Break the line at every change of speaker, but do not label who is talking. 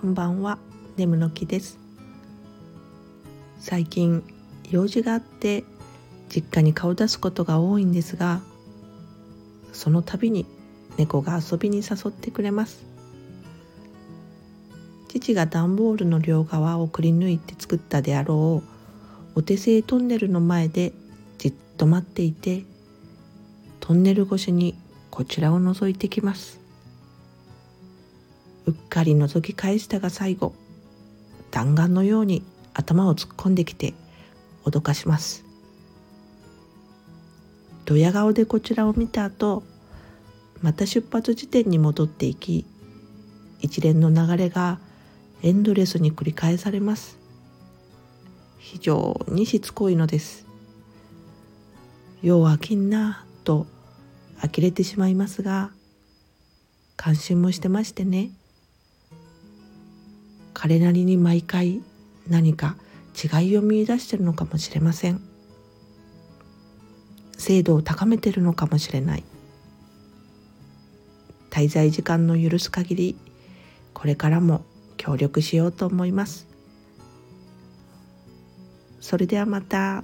こんばんは。眠の木です。最近用事があって実家に顔出すことが多いんですがその度に猫が遊びに誘ってくれます。父が段ボールの両側をくり抜いて作ったであろうお手製トンネルの前でじっと待っていてトンネル越しにこちらを覗いてきます。うっかり覗き返したが最後弾丸のように頭を突っ込んできて脅かします。ドヤ顔でこちらを見た後また出発地点に戻っていき一連の流れがエンドレスに繰り返されます。非常にしつこいのです。よう飽きんなと呆れてしまいますが感心もしてましてね。彼なりに毎回何か違いを見出してるのかもしれません。精度を高めてるのかもしれない。滞在時間の許す限りこれからも協力しようと思います。それではまた。